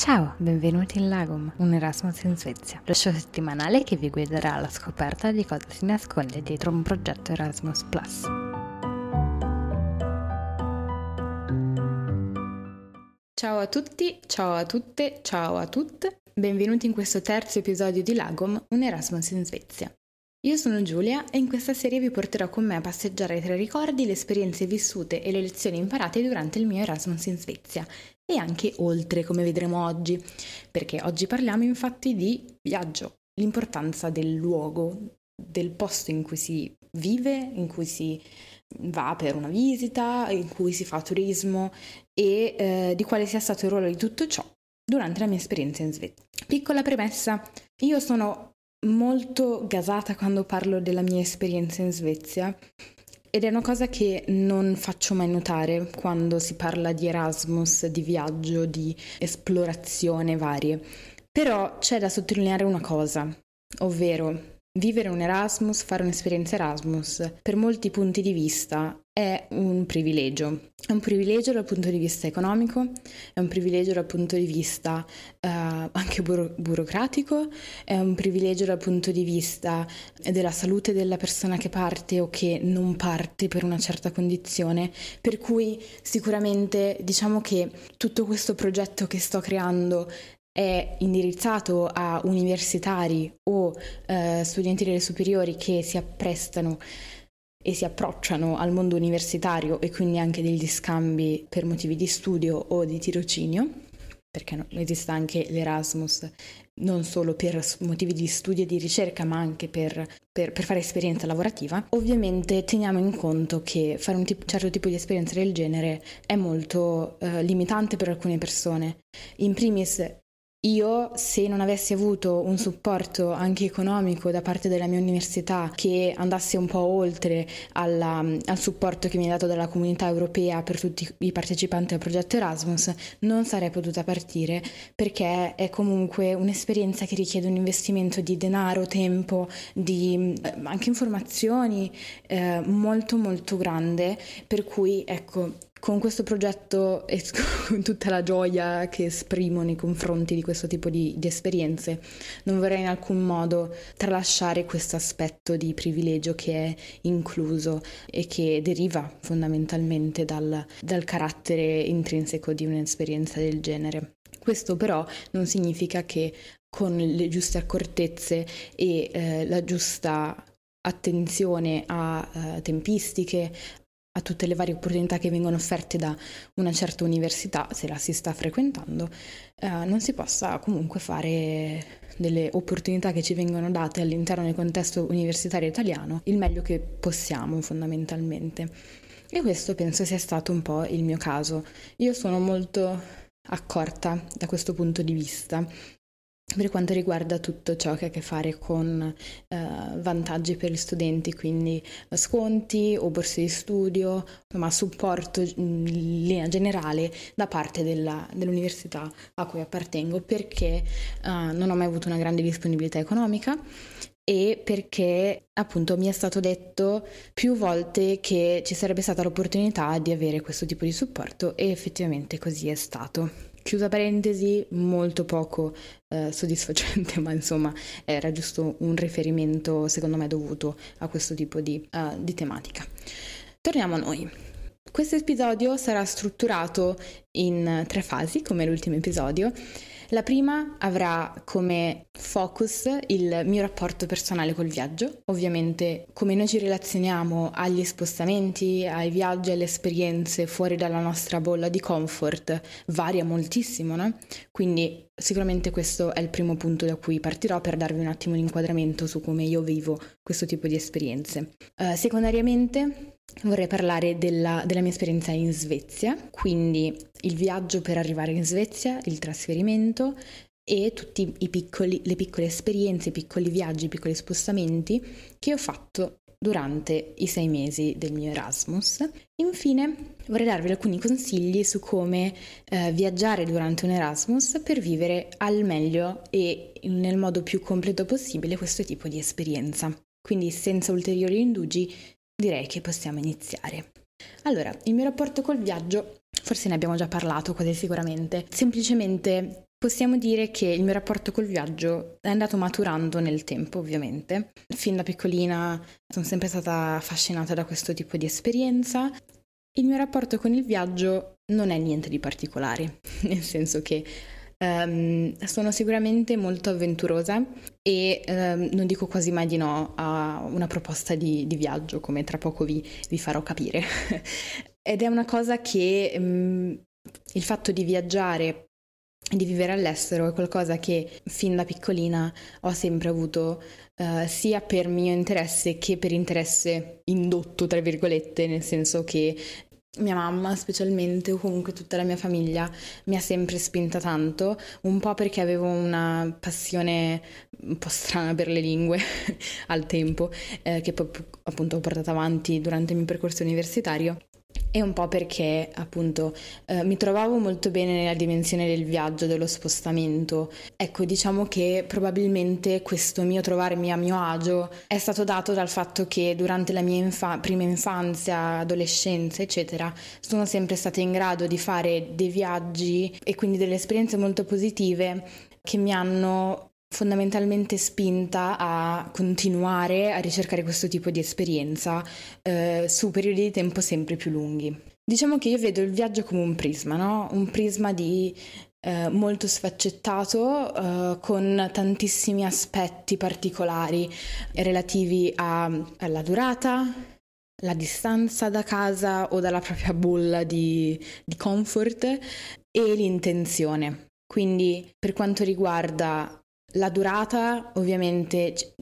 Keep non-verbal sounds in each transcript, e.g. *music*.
Ciao, benvenuti in Lagom, un Erasmus in Svezia, lo show settimanale che vi guiderà alla scoperta di cosa si nasconde dietro un progetto Erasmus Plus. Ciao a tutti, ciao a tutte, ciao a tutte, benvenuti in questo terzo episodio di Lagom, un Erasmus in Svezia. Io sono Giulia e in questa serie vi porterò con me a passeggiare tra i ricordi, le esperienze vissute e le lezioni imparate durante il mio Erasmus in Svezia e anche oltre, come vedremo oggi, perché oggi parliamo infatti di viaggio, l'importanza del luogo, del posto in cui si vive, in cui si va per una visita, in cui si fa turismo e eh, di quale sia stato il ruolo di tutto ciò durante la mia esperienza in Svezia. Piccola premessa, io sono molto gasata quando parlo della mia esperienza in Svezia ed è una cosa che non faccio mai notare quando si parla di Erasmus, di viaggio, di esplorazione varie. Però c'è da sottolineare una cosa, ovvero Vivere un Erasmus, fare un'esperienza Erasmus, per molti punti di vista è un privilegio. È un privilegio dal punto di vista economico, è un privilegio dal punto di vista uh, anche buro- burocratico, è un privilegio dal punto di vista della salute della persona che parte o che non parte per una certa condizione. Per cui sicuramente diciamo che tutto questo progetto che sto creando è indirizzato a universitari o eh, studenti delle superiori che si apprestano e si approcciano al mondo universitario e quindi anche degli scambi per motivi di studio o di tirocinio, perché esiste anche l'Erasmus non solo per motivi di studio e di ricerca, ma anche per, per, per fare esperienza lavorativa. Ovviamente teniamo in conto che fare un tipo, certo tipo di esperienza del genere è molto eh, limitante per alcune persone. In primis io, se non avessi avuto un supporto anche economico da parte della mia università che andasse un po' oltre alla, al supporto che mi è dato dalla comunità europea per tutti i partecipanti al progetto Erasmus, non sarei potuta partire perché è comunque un'esperienza che richiede un investimento di denaro, tempo, di eh, anche informazioni eh, molto molto grande, per cui ecco con questo progetto e *laughs* con tutta la gioia che esprimo nei confronti di questo tipo di, di esperienze, non vorrei in alcun modo tralasciare questo aspetto di privilegio che è incluso e che deriva fondamentalmente dal, dal carattere intrinseco di un'esperienza del genere. Questo però non significa che con le giuste accortezze e eh, la giusta attenzione a uh, tempistiche, a tutte le varie opportunità che vengono offerte da una certa università, se la si sta frequentando, eh, non si possa comunque fare delle opportunità che ci vengono date all'interno del contesto universitario italiano il meglio che possiamo fondamentalmente. E questo penso sia stato un po' il mio caso. Io sono molto accorta da questo punto di vista per quanto riguarda tutto ciò che ha a che fare con eh, vantaggi per gli studenti, quindi sconti o borse di studio, ma supporto in linea generale da parte della, dell'università a cui appartengo perché eh, non ho mai avuto una grande disponibilità economica e perché appunto mi è stato detto più volte che ci sarebbe stata l'opportunità di avere questo tipo di supporto e effettivamente così è stato. Chiusa parentesi, molto poco eh, soddisfacente, *laughs* ma insomma era giusto un riferimento secondo me dovuto a questo tipo di, uh, di tematica. Torniamo a noi. Questo episodio sarà strutturato in tre fasi, come l'ultimo episodio. La prima avrà come focus il mio rapporto personale col viaggio, ovviamente come noi ci relazioniamo agli spostamenti, ai viaggi, alle esperienze fuori dalla nostra bolla di comfort varia moltissimo, no? Quindi sicuramente questo è il primo punto da cui partirò per darvi un attimo inquadramento su come io vivo questo tipo di esperienze. Uh, secondariamente vorrei parlare della, della, mia esperienza in Svezia, quindi il viaggio per arrivare in Svezia, il trasferimento e tutte le piccole esperienze, i piccoli viaggi, i piccoli spostamenti che ho fatto durante i sei mesi del mio Erasmus. Infine vorrei darvi alcuni consigli su come eh, viaggiare durante un Erasmus per vivere al meglio e nel modo più completo possibile questo tipo di esperienza. Quindi senza ulteriori indugi direi che possiamo iniziare. Allora, il mio rapporto col viaggio, forse ne abbiamo già parlato quasi sicuramente, semplicemente Possiamo dire che il mio rapporto col viaggio è andato maturando nel tempo, ovviamente. Fin da piccolina sono sempre stata affascinata da questo tipo di esperienza. Il mio rapporto con il viaggio non è niente di particolare, *laughs* nel senso che um, sono sicuramente molto avventurosa e um, non dico quasi mai di no a una proposta di, di viaggio, come tra poco vi, vi farò capire. *laughs* Ed è una cosa che um, il fatto di viaggiare di vivere all'estero è qualcosa che fin da piccolina ho sempre avuto uh, sia per mio interesse che per interesse indotto, tra virgolette, nel senso che mia mamma specialmente o comunque tutta la mia famiglia mi ha sempre spinta tanto, un po' perché avevo una passione un po' strana per le lingue *laughs* al tempo, eh, che poi appunto ho portato avanti durante il mio percorso universitario e un po' perché appunto eh, mi trovavo molto bene nella dimensione del viaggio, dello spostamento. Ecco, diciamo che probabilmente questo mio trovarmi a mio agio è stato dato dal fatto che durante la mia infa- prima infanzia, adolescenza, eccetera, sono sempre stata in grado di fare dei viaggi e quindi delle esperienze molto positive che mi hanno fondamentalmente spinta a continuare a ricercare questo tipo di esperienza eh, su periodi di tempo sempre più lunghi. Diciamo che io vedo il viaggio come un prisma, no? un prisma di eh, molto sfaccettato eh, con tantissimi aspetti particolari relativi a, alla durata, la distanza da casa o dalla propria bolla di, di comfort e l'intenzione. Quindi per quanto riguarda la durata, ovviamente,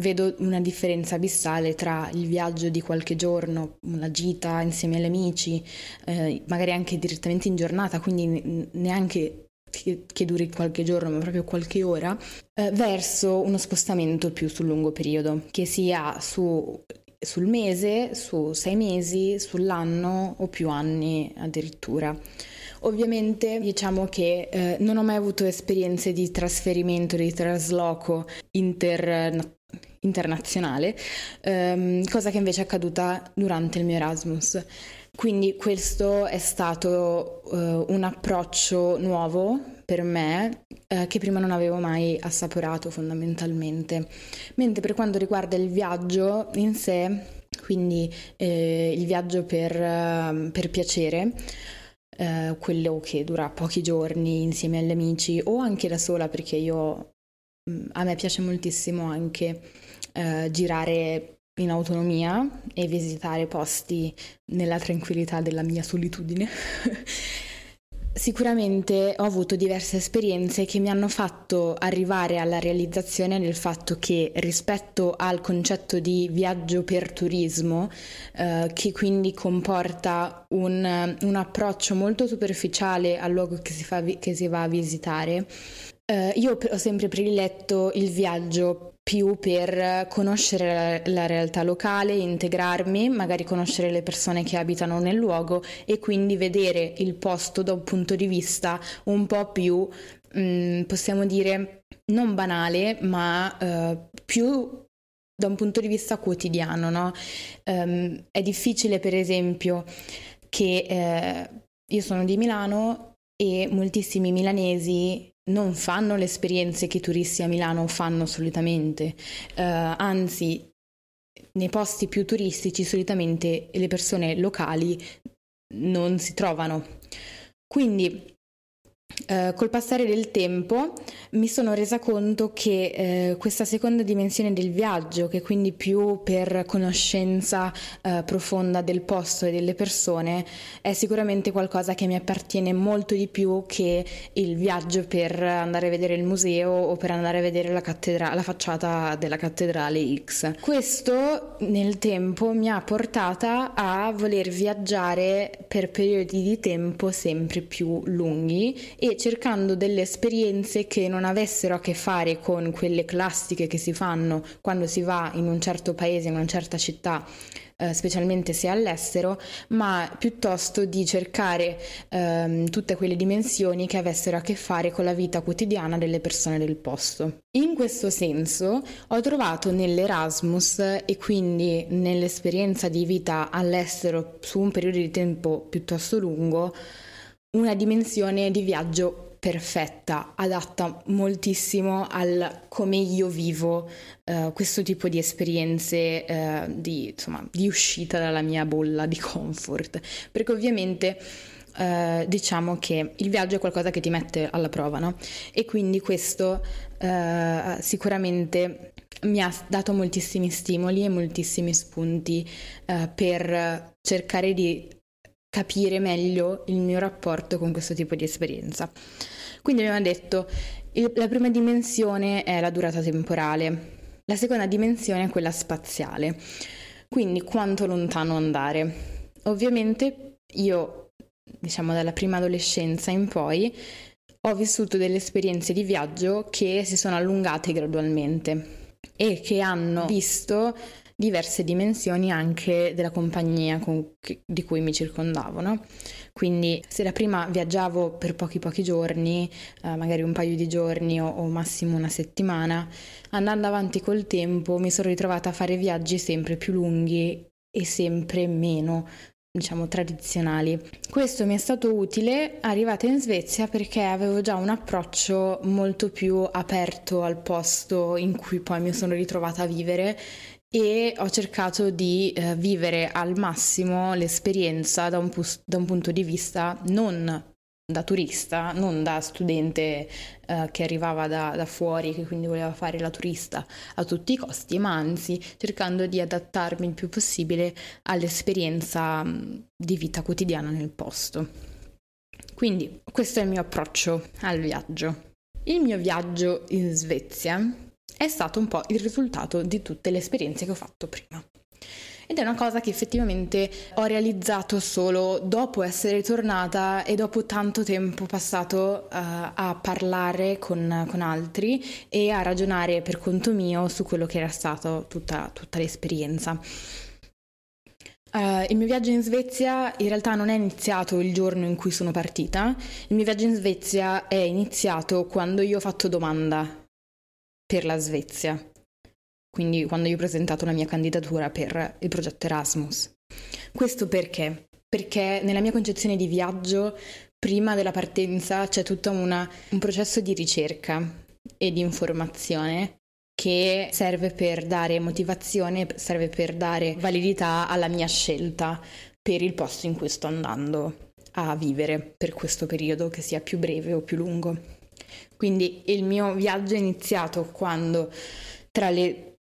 vedo una differenza abissale tra il viaggio di qualche giorno, una gita insieme agli amici, eh, magari anche direttamente in giornata, quindi neanche che duri qualche giorno, ma proprio qualche ora, eh, verso uno spostamento più sul lungo periodo, che sia su, sul mese, su sei mesi, sull'anno o più anni addirittura. Ovviamente diciamo che eh, non ho mai avuto esperienze di trasferimento, di trasloco inter, internazionale, ehm, cosa che invece è accaduta durante il mio Erasmus. Quindi questo è stato uh, un approccio nuovo per me uh, che prima non avevo mai assaporato fondamentalmente. Mentre per quanto riguarda il viaggio in sé, quindi eh, il viaggio per, uh, per piacere, eh, quello che dura pochi giorni insieme agli amici o anche da sola perché io mm, a me piace moltissimo anche eh, girare in autonomia e visitare posti nella tranquillità della mia solitudine *laughs* Sicuramente ho avuto diverse esperienze che mi hanno fatto arrivare alla realizzazione del fatto che rispetto al concetto di viaggio per turismo, eh, che quindi comporta un, un, approccio molto superficiale al luogo che si, fa, che si va a visitare, eh, io ho sempre prediletto il viaggio più per conoscere la, la, realtà locale, integrarmi, magari conoscere le persone che abitano nel luogo e quindi vedere il posto da un punto di vista un po' più, mh, mm, possiamo dire, non banale, ma uh, più da un punto di vista quotidiano. No? Um, è difficile, per esempio, che eh, io sono di Milano e moltissimi milanesi non fanno le esperienze che i turisti a Milano fanno solitamente, uh, anzi nei posti più turistici solitamente le persone locali non si trovano. Quindi Uh, col passare del tempo mi sono resa conto che uh, questa seconda dimensione del viaggio, che quindi più per conoscenza uh, profonda del posto e delle persone, è sicuramente qualcosa che mi appartiene molto di più che il viaggio per andare a vedere il museo o per andare a vedere la, cattedra- la facciata della cattedrale X. Questo nel tempo mi ha portata a voler viaggiare per periodi di tempo sempre più lunghi e cercando delle esperienze che non avessero a che fare con quelle classiche che si fanno quando si va in un certo paese, in una certa città, eh, specialmente se all'estero, ma piuttosto di cercare ehm, tutte quelle dimensioni che avessero a che fare con la vita quotidiana delle persone del posto. In questo senso ho trovato nell'Erasmus e quindi nell'esperienza di vita all'estero su un periodo di tempo piuttosto lungo una dimensione di viaggio perfetta, adatta moltissimo al come io vivo uh, questo tipo di esperienze uh, di, insomma, di uscita dalla mia bolla di comfort, perché ovviamente Uh, diciamo che il viaggio è qualcosa che ti mette alla prova, no? E quindi questo sicuramente mi ha dato moltissimi stimoli e moltissimi spunti per cercare di capire meglio il mio rapporto con questo tipo di esperienza. Quindi abbiamo detto, la prima dimensione è la durata temporale, la seconda dimensione è quella spaziale, quindi quanto lontano andare. Ovviamente io, diciamo dalla prima adolescenza in poi, ho vissuto delle esperienze di viaggio che si sono allungate gradualmente e che hanno visto diverse dimensioni anche della compagnia con, di cui mi circondavo. No? Quindi se da prima viaggiavo per pochi pochi giorni, eh, magari un paio di giorni o, o massimo una settimana, andando avanti col tempo mi sono ritrovata a fare viaggi sempre più lunghi e sempre meno diciamo tradizionali. Questo mi è stato utile arrivata in Svezia perché avevo già un approccio molto più aperto al posto in cui poi mi sono ritrovata a vivere e ho cercato di eh, vivere al massimo l'esperienza da un, pu- da un, punto di vista non da turista, non da studente eh, che arrivava da, da fuori, che quindi voleva fare la turista a tutti i costi, ma anzi cercando di adattarmi il più possibile all'esperienza mm, di vita quotidiana nel posto. Quindi questo è il mio approccio al viaggio. Il mio viaggio in Svezia è stato un po' il risultato di tutte le esperienze che ho fatto prima. Ed è una cosa che effettivamente ho realizzato solo dopo essere tornata e dopo tanto tempo passato uh, a parlare con, con, altri e a ragionare per conto mio su quello che era stata tutta, tutta l'esperienza. Uh, il mio viaggio in Svezia in realtà non è iniziato il giorno in cui sono partita, il mio viaggio in Svezia è iniziato quando io ho fatto domanda per la Svezia, quindi quando io ho presentato la mia candidatura per il progetto Erasmus. Questo perché? Perché nella mia concezione di viaggio, prima della partenza, c'è tutto una, un processo di ricerca e di informazione che serve per dare motivazione, serve per dare validità alla mia scelta per il posto in cui sto andando a vivere per questo periodo, che sia più breve o più lungo. Quindi il mio viaggio è iniziato quando tra le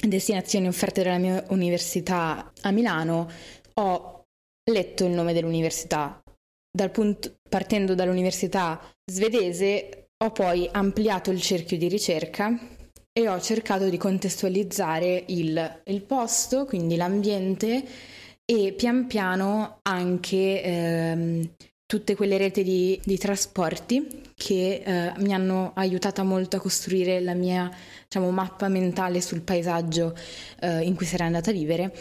destinazioni offerte dalla mia università a Milano ho letto il nome dell'università. Dal punto, partendo dall'università svedese ho poi ampliato il cerchio di ricerca e ho cercato di contestualizzare il, il posto, quindi l'ambiente e pian piano anche ehm, tutte quelle reti di, di trasporti che eh, mi hanno aiutata molto a costruire la mia diciamo, mappa mentale sul paesaggio eh, in cui sarei andata a vivere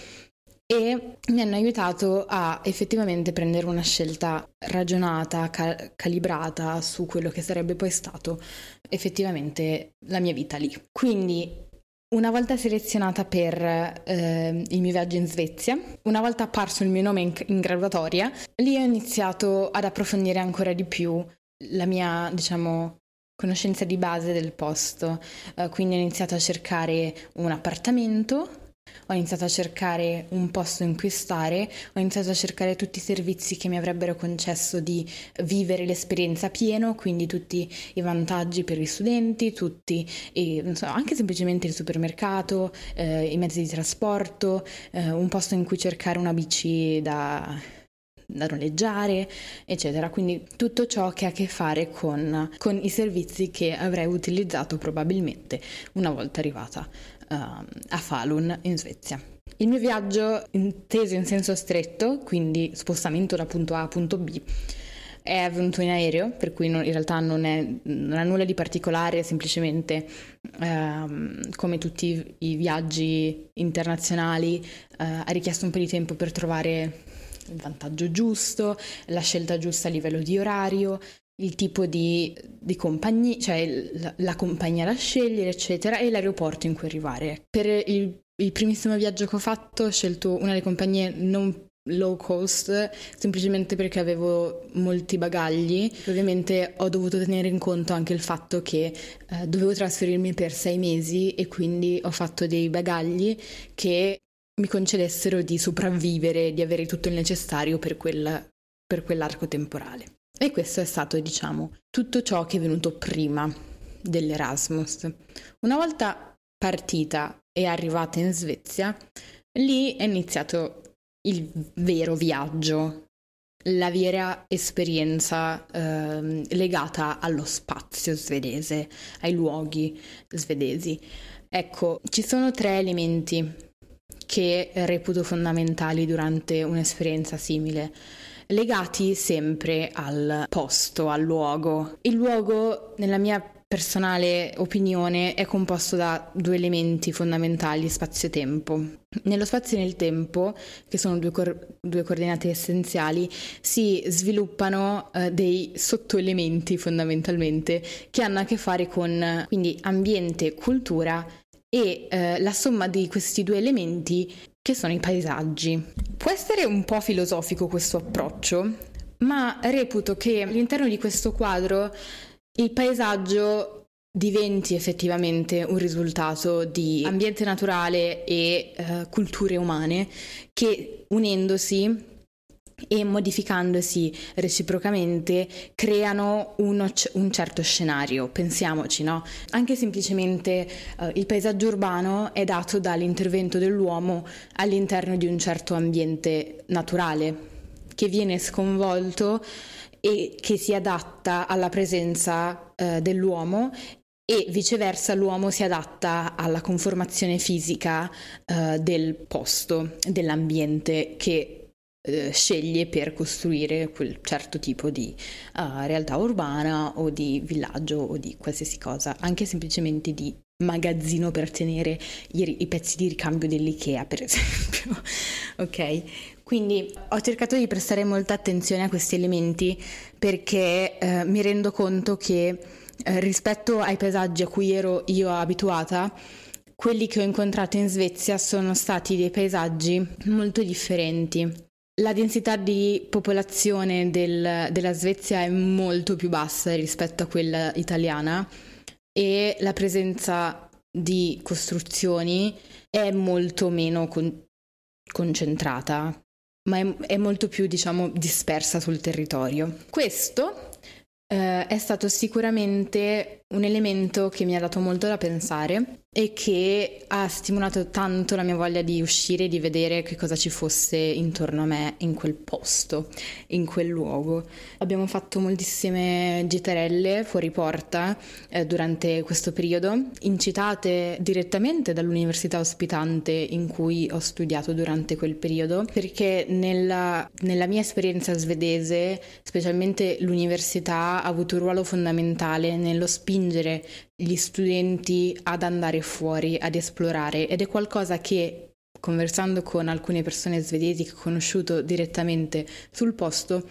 e mi hanno aiutato a effettivamente prendere una scelta ragionata, cal- calibrata su quello che sarebbe poi stato effettivamente la mia vita lì. Quindi una volta selezionata per eh, il mio viaggio in Svezia, una volta apparso il mio nome in, in, graduatoria, lì ho iniziato ad approfondire ancora di più la mia, diciamo, conoscenza di base del posto. Uh, quindi ho iniziato a cercare un appartamento ho iniziato a cercare un posto in cui stare, ho iniziato a cercare tutti i servizi che mi avrebbero concesso di vivere l'esperienza pieno, quindi tutti i vantaggi per gli studenti, tutti, i, so, anche semplicemente il supermercato, eh, i mezzi di trasporto, eh, un posto in cui cercare una bici da da noleggiare, eccetera. Quindi tutto ciò che ha a che fare con, con i servizi che avrei utilizzato probabilmente una volta arrivata uh, a Falun in Svezia. Il mio viaggio inteso in senso stretto, quindi spostamento da punto A a punto B, è avvenuto in aereo, per cui non, in realtà non, è, non, ha nulla di particolare, semplicemente ehm, come tutti i viaggi internazionali eh, ha richiesto un po' di tempo per trovare il vantaggio giusto, la scelta giusta a livello di orario, il tipo di, di compagnia, cioè la, la, compagnia da scegliere, eccetera, e l'aeroporto in cui arrivare. Per il, il, primissimo viaggio che ho fatto ho scelto una delle compagnie non low cost semplicemente perché avevo molti bagagli. Ovviamente ho dovuto tenere in conto anche il fatto che eh, dovevo trasferirmi per sei mesi e quindi ho fatto dei bagagli che mi concedessero di sopravvivere, di avere tutto il necessario per, quel, per quell'arco temporale. E questo è stato, diciamo, tutto ciò che è venuto prima dell'Erasmus. Una volta partita e arrivata in Svezia, lì è iniziato il vero viaggio, la vera esperienza eh, legata allo spazio svedese, ai luoghi svedesi. Ecco, ci sono tre elementi che reputo fondamentali durante un'esperienza simile, legati sempre al posto, al luogo. Il luogo, nella mia personale opinione, è composto da due elementi fondamentali, spazio-tempo. Nello spazio e nel tempo, che sono due, cor- due coordinate essenziali, si sviluppano eh, dei sottoelementi fondamentalmente che hanno a che fare con quindi ambiente, cultura e eh, la somma di questi due elementi che sono i paesaggi. Può essere un po' filosofico questo approccio, ma reputo che all'interno di questo quadro il paesaggio diventi effettivamente un risultato di ambiente naturale e eh, culture umane che unendosi e modificandosi reciprocamente creano uno, un certo scenario, pensiamoci, no? Anche semplicemente uh, il paesaggio urbano è dato dall'intervento dell'uomo all'interno di un certo ambiente naturale che viene sconvolto e che si adatta alla presenza uh, dell'uomo e viceversa l'uomo si adatta alla conformazione fisica uh, del posto, dell'ambiente che eh, sceglie per costruire quel certo tipo di uh, realtà urbana o di villaggio o di qualsiasi cosa, anche semplicemente di magazzino per tenere i, i pezzi di ricambio dell'IKEA, per *laughs* esempio. ok? Quindi ho cercato di prestare molta attenzione a questi elementi perché eh, mi rendo conto che eh, rispetto ai paesaggi a cui ero io abituata, quelli che ho incontrato in Svezia sono stati dei paesaggi molto differenti. La densità di popolazione del, della Svezia è molto più bassa rispetto a quella italiana e la presenza di costruzioni è molto meno con- concentrata, ma è, è, molto più, diciamo, dispersa sul territorio. Questo eh, è stato sicuramente un elemento che mi ha dato molto da pensare e che ha stimolato tanto la mia voglia di uscire e di vedere che cosa ci fosse intorno a me in quel posto, in quel luogo. Abbiamo fatto moltissime gitarelle fuori porta eh, durante questo periodo, incitate direttamente dall'università ospitante in cui ho studiato durante quel periodo, perché nella, nella mia esperienza svedese, specialmente l'università, ha avuto un ruolo fondamentale nello spingere gli studenti ad andare fuori, ad esplorare. Ed è qualcosa che conversando con alcune persone svedesi che ho conosciuto direttamente sul posto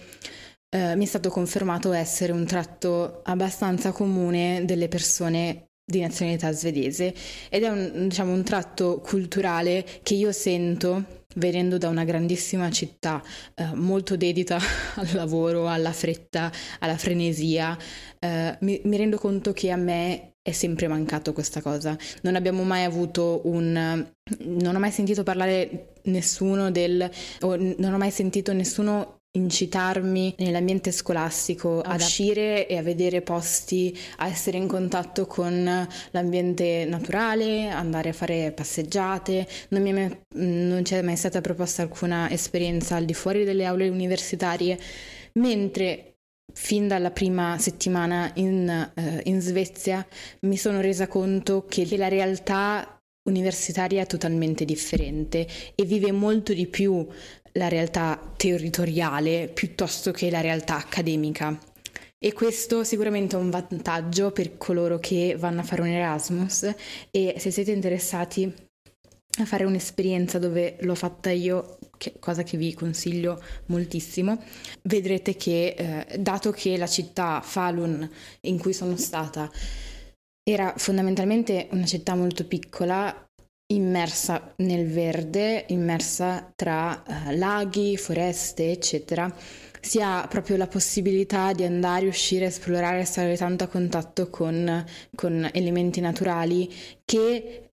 eh, mi è stato confermato essere un tratto abbastanza comune delle persone di nazionalità svedese. Ed è un, diciamo, un tratto culturale che io sento venendo da una grandissima città eh, molto dedita *laughs* al lavoro, alla fretta, alla frenesia, eh, mi, mi, rendo conto che a me è sempre mancato questa cosa. Non abbiamo mai avuto un... non ho mai sentito parlare nessuno del... o non ho mai sentito nessuno incitarmi nell'ambiente scolastico ad uscire e a vedere posti, a essere in contatto con l'ambiente naturale, andare a fare passeggiate. Non, mai, non c'è mai stata proposta alcuna esperienza al di fuori delle aule universitarie, mentre fin dalla prima settimana in, eh, in Svezia mi sono resa conto che la realtà universitaria è totalmente differente e vive molto di più la realtà territoriale piuttosto che la realtà accademica. E questo sicuramente è un vantaggio per coloro che vanno a fare un Erasmus e se siete interessati a fare un'esperienza dove l'ho fatta io, che, cosa che vi consiglio moltissimo, vedrete che eh, dato che la città Falun in cui sono stata era fondamentalmente una città molto piccola, immersa nel verde, immersa tra uh, laghi, foreste, eccetera, si ha proprio la possibilità di andare, uscire, esplorare, stare tanto a contatto con, con elementi naturali che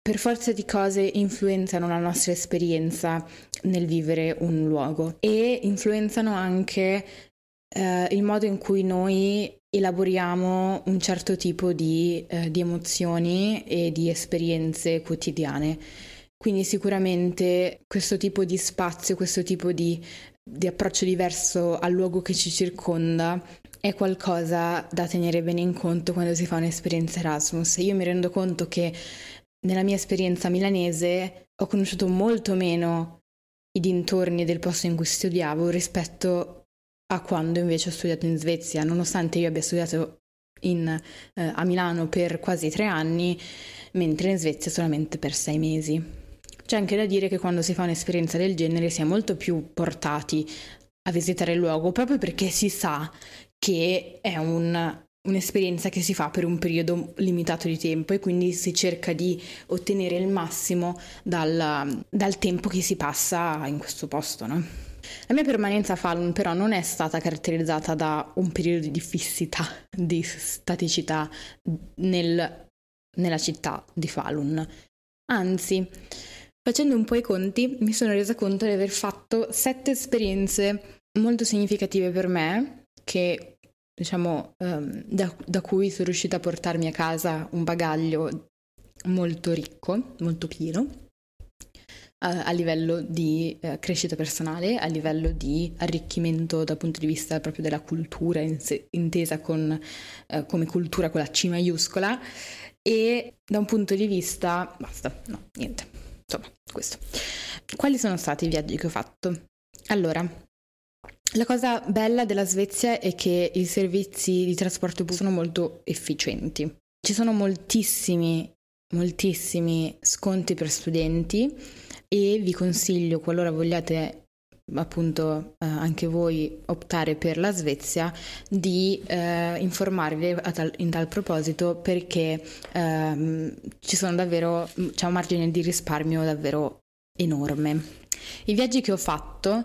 per forza di cose influenzano la nostra esperienza nel vivere un luogo e influenzano anche eh, il modo in cui noi elaboriamo un certo tipo di, eh, di emozioni e di esperienze quotidiane. Quindi sicuramente questo tipo di spazio, questo tipo di, di approccio diverso al luogo che ci circonda è qualcosa da tenere bene in conto quando si fa un'esperienza Erasmus. Io mi rendo conto che nella mia esperienza milanese ho conosciuto molto meno i dintorni del posto in cui studiavo rispetto a quando invece ho studiato in Svezia, nonostante io abbia studiato in, eh, a Milano per quasi tre anni, mentre in Svezia solamente per sei mesi. C'è anche da dire che quando si fa un'esperienza del genere si è molto più portati a visitare il luogo, proprio perché si sa che è un, un'esperienza che si fa per un periodo limitato di tempo e quindi si cerca di ottenere il massimo dal, dal tempo che si passa in questo posto. No? La mia permanenza a Falun però non è stata caratterizzata da un periodo di fissità, di staticità nel, nella città di Falun. Anzi, Facendo un po' i conti mi sono resa conto di aver fatto sette esperienze molto significative per me, che diciamo um, da, da, cui sono riuscita a portarmi a casa un bagaglio molto ricco, molto pieno, a, a livello di uh, crescita personale, a livello di arricchimento dal punto di vista proprio della cultura in se, intesa con, uh, come cultura con la C maiuscola e da un punto di vista... basta, no, niente Insomma, questo. Quali sono stati i viaggi che ho fatto? Allora, la cosa bella della Svezia è che i servizi di trasporto pubblico sono molto efficienti. Ci sono moltissimi, moltissimi sconti per studenti e vi consiglio, qualora vogliate appunto eh, anche voi optare per la Svezia di eh, informarvi tal, in tal proposito perché ehm, ci sono davvero c'è un margine di risparmio davvero enorme. I viaggi che ho fatto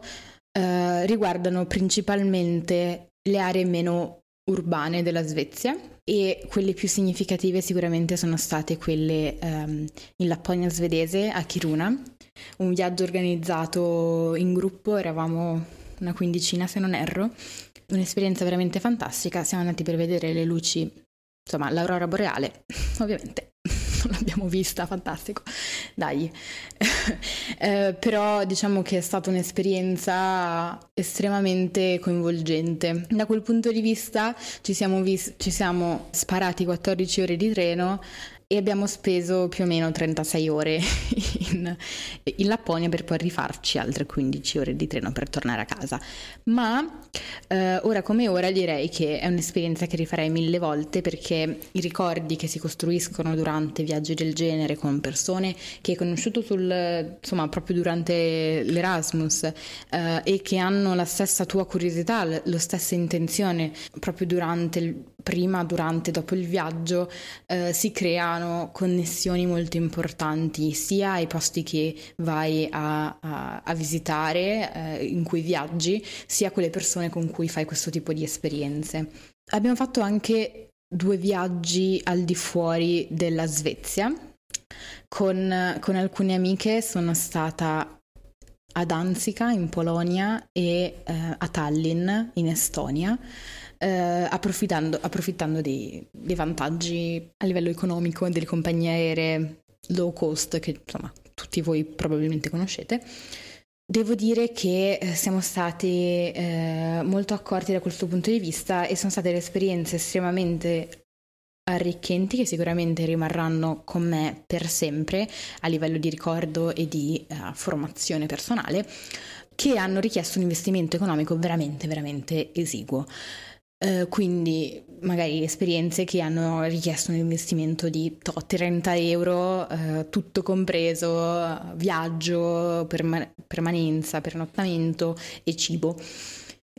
eh, riguardano principalmente le aree meno urbane della Svezia e quelle più significative sicuramente sono state quelle ehm, in Lapponia svedese a Kiruna. Un viaggio organizzato in gruppo, eravamo una quindicina se non erro, un'esperienza veramente fantastica, siamo andati per vedere le luci, insomma l'aurora boreale, *laughs* ovviamente *laughs* non l'abbiamo vista, fantastico, dai, *laughs* eh, però diciamo che è stata un'esperienza estremamente coinvolgente. Da quel punto di vista ci siamo, vis- ci siamo sparati 14 ore di treno e abbiamo speso più o meno 36 ore *laughs* in, in, Lapponia per poi rifarci altre 15 ore di treno per tornare a casa. Ma eh, ora come ora direi che è un'esperienza che rifarei mille volte perché i ricordi che si costruiscono durante viaggi del genere con persone che hai conosciuto sul, insomma, proprio durante l'Erasmus eh, e che hanno la stessa tua curiosità, la stessa intenzione proprio durante il prima, durante, dopo il viaggio eh, si creano connessioni molto importanti sia ai posti che vai a, a, a visitare, eh, in cui viaggi, sia con le persone con cui fai questo tipo di esperienze. Abbiamo fatto anche due viaggi al di fuori della Svezia. Con, con alcune amiche sono stata a Danzica in Polonia e eh, a Tallinn in Estonia eh, approfittando, approfittando dei, dei, vantaggi a livello economico delle compagnie aeree low cost che insomma tutti voi probabilmente conoscete. Devo dire che eh, siamo stati eh, molto accorti da questo punto di vista e sono state le esperienze estremamente arricchenti che sicuramente rimarranno con me per sempre a livello di ricordo e di uh, formazione personale che hanno richiesto un investimento economico veramente veramente esiguo. Eh, quindi magari esperienze che hanno richiesto un investimento di 30 euro, uh, tutto compreso, viaggio, perma- permanenza, pernottamento e cibo.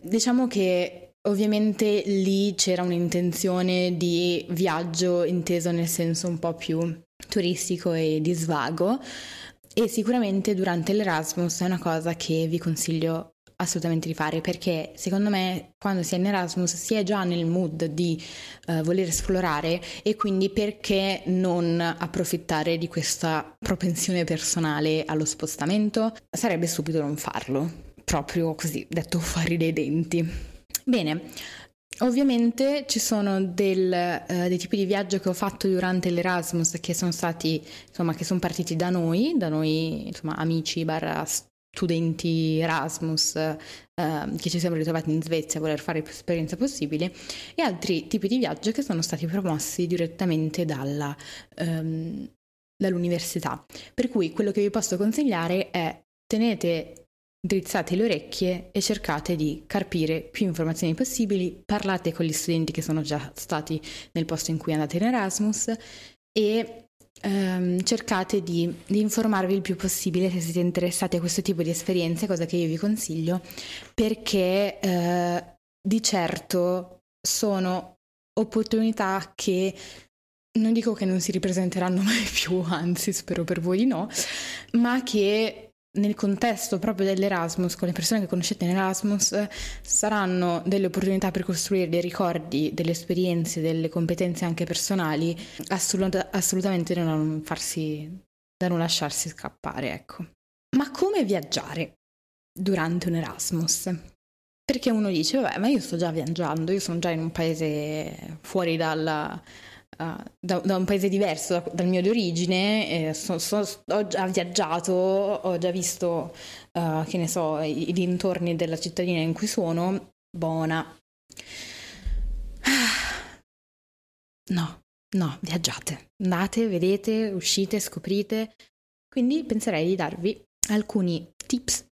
Diciamo che ovviamente lì c'era un'intenzione di viaggio inteso nel senso un po' più turistico e di svago e sicuramente durante l'Erasmus è una cosa che vi consiglio assolutamente di fare perché secondo me quando si è in Erasmus si è già nel mood di uh, voler esplorare e quindi perché non approfittare di questa propensione personale allo spostamento? Sarebbe stupido non farlo, proprio così detto *laughs* fuori dai denti. Bene, Ovviamente ci sono del, uh, dei tipi di viaggio che ho fatto durante l'Erasmus che sono stati, insomma, che sono partiti da noi, da noi, insomma, amici barra studenti Erasmus uh, che ci siamo ritrovati in Svezia a voler fare più esperienze possibili e altri tipi di viaggio che sono stati promossi direttamente dalla, um, dall'università. Per cui quello che vi posso consigliare è tenete Drizzate le orecchie e cercate di carpire più informazioni possibili, parlate con gli studenti che sono già stati nel posto in cui andate in Erasmus e ehm, cercate di, di, informarvi il più possibile se siete interessati a questo tipo di esperienze, cosa che io vi consiglio, perché eh, di certo sono opportunità che non dico che non si ripresenteranno *laughs* mai più, anzi spero per voi no, ma che nel contesto proprio dell'Erasmus, con le persone che conoscete in Erasmus, saranno delle opportunità per costruire dei ricordi, delle esperienze, delle competenze anche personali, assolut- assolutamente da non farsi, da non lasciarsi scappare, ecco. Ma come viaggiare durante un Erasmus? Perché uno dice, vabbè, ma io sto già viaggiando, io sono già in un paese fuori dalla, uh, da, da, un paese diverso da, dal mio di origine, eh, so, so, ho già viaggiato, ho già visto, uh, che ne so, i, i, dintorni della cittadina in cui sono, buona. No, no, viaggiate, andate, vedete, uscite, scoprite. Quindi penserei di darvi alcuni tips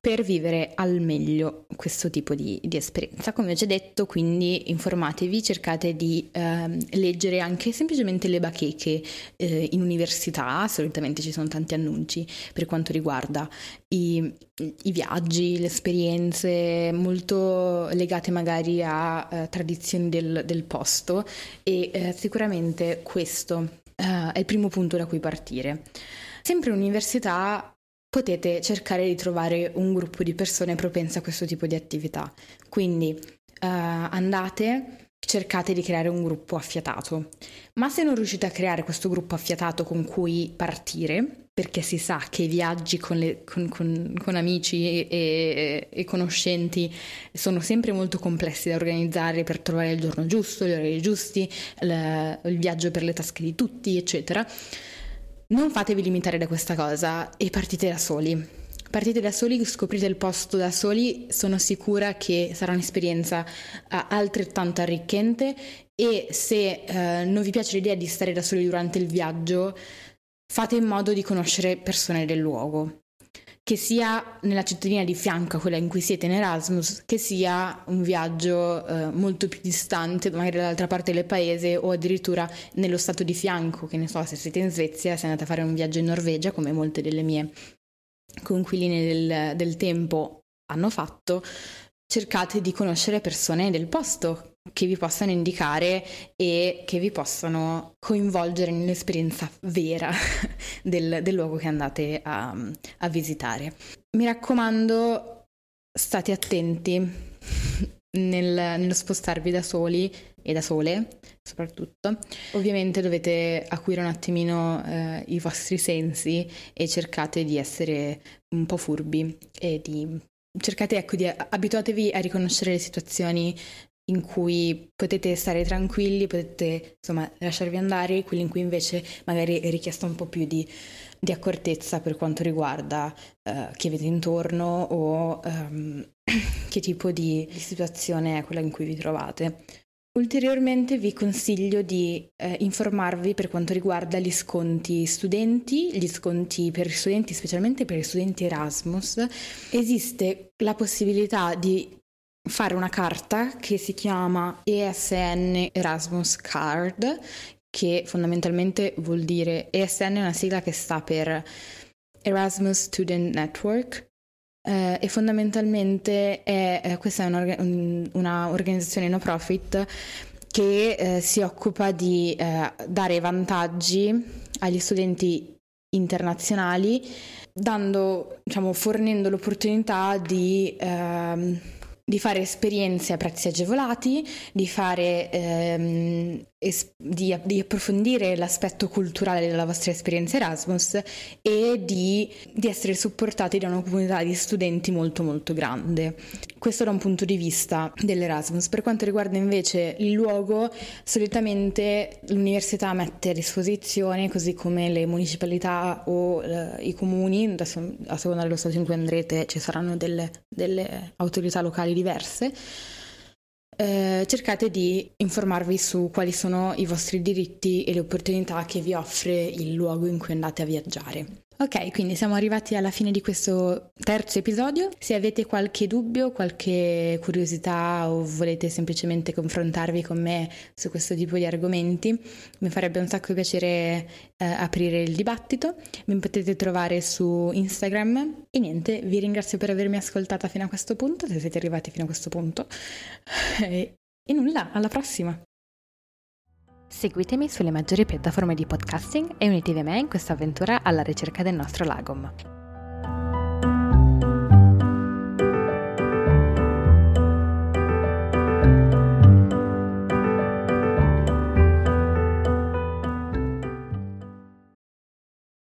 per vivere al meglio questo tipo di, di, esperienza. Come ho già detto, quindi informatevi, cercate di eh, leggere anche semplicemente le bacheche eh, in università, solitamente ci sono tanti annunci per quanto riguarda i, i viaggi, le esperienze molto legate magari a uh, tradizioni del, del, posto e uh, sicuramente questo uh, è il primo punto da cui partire. Sempre università potete cercare di trovare un gruppo di persone propense a questo tipo di attività. Quindi uh, andate, cercate di creare un gruppo affiatato. Ma se non riuscite a creare questo gruppo affiatato con cui partire, perché si sa che i viaggi con, le, con, con, con amici e, e, conoscenti sono sempre molto complessi da organizzare per trovare il giorno giusto, gli orari giusti, il, il viaggio per le tasche di tutti, eccetera non fatevi limitare da questa cosa e partite da soli. Partite da soli, scoprite il posto da soli, sono sicura che sarà un'esperienza uh, altrettanto arricchente e se uh, non vi piace l'idea di stare da soli durante il viaggio, fate in modo di conoscere persone del luogo che sia nella cittadina di fianco a quella in cui siete in Erasmus, che sia un viaggio eh, molto più distante, magari dall'altra parte del paese o addirittura nello stato di fianco, che ne so, se siete in Svezia, se andate a fare un viaggio in Norvegia, come molte delle mie conquiline del, del tempo hanno fatto, cercate di conoscere persone del posto che vi possano indicare e che vi possano coinvolgere nell'esperienza vera *laughs* del, del luogo che andate a, a visitare. Mi raccomando, state attenti nel, nello spostarvi da soli e da sole soprattutto. Ovviamente dovete acuire un attimino eh, i vostri sensi e cercate di essere un po' furbi e di cercate ecco di abituatevi a riconoscere le situazioni in cui potete stare tranquilli, potete insomma lasciarvi andare, quelli in cui invece magari è richiesta un po' più di, di accortezza per quanto riguarda uh, chi avete intorno o um, *clears throat* che tipo di, di, situazione è quella in cui vi trovate. Ulteriormente vi consiglio di eh, informarvi per quanto riguarda gli sconti studenti, gli sconti per studenti, specialmente per gli studenti Erasmus. Esiste la possibilità di fare una carta che si chiama ESN Erasmus Card, che fondamentalmente vuol dire ESN è una sigla che sta per Erasmus Student Network eh, e fondamentalmente è, eh, questa è un'organizzazione no profit che eh, si occupa di eh, dare vantaggi agli studenti internazionali, dando, diciamo, fornendo l'opportunità di ehm, di fare esperienze a prezzi agevolati, di, fare, ehm, es- di, di, approfondire l'aspetto culturale della vostra esperienza Erasmus e di, di, essere supportati da una comunità di studenti molto molto grande. Questo da un punto di vista dell'Erasmus. Per quanto riguarda invece il luogo, solitamente l'università mette a disposizione, così come le municipalità o eh, i comuni, adesso, a seconda dello stato in cui andrete ci saranno delle, delle autorità locali diverse, eh, cercate di informarvi su quali sono i vostri diritti e le opportunità che vi offre il luogo in cui andate a viaggiare. Ok, quindi siamo arrivati alla fine di questo terzo episodio. Se avete qualche dubbio, qualche curiosità o volete semplicemente confrontarvi con me su questo tipo di argomenti, mi farebbe un sacco piacere eh, aprire il dibattito. Mi potete trovare su Instagram e niente, vi ringrazio per avermi ascoltata fino a questo punto, se siete arrivati fino a questo punto. *laughs* e nulla, alla prossima! Seguitemi sulle maggiori piattaforme di podcasting e unitevi a me in questa avventura alla ricerca del nostro Lagom.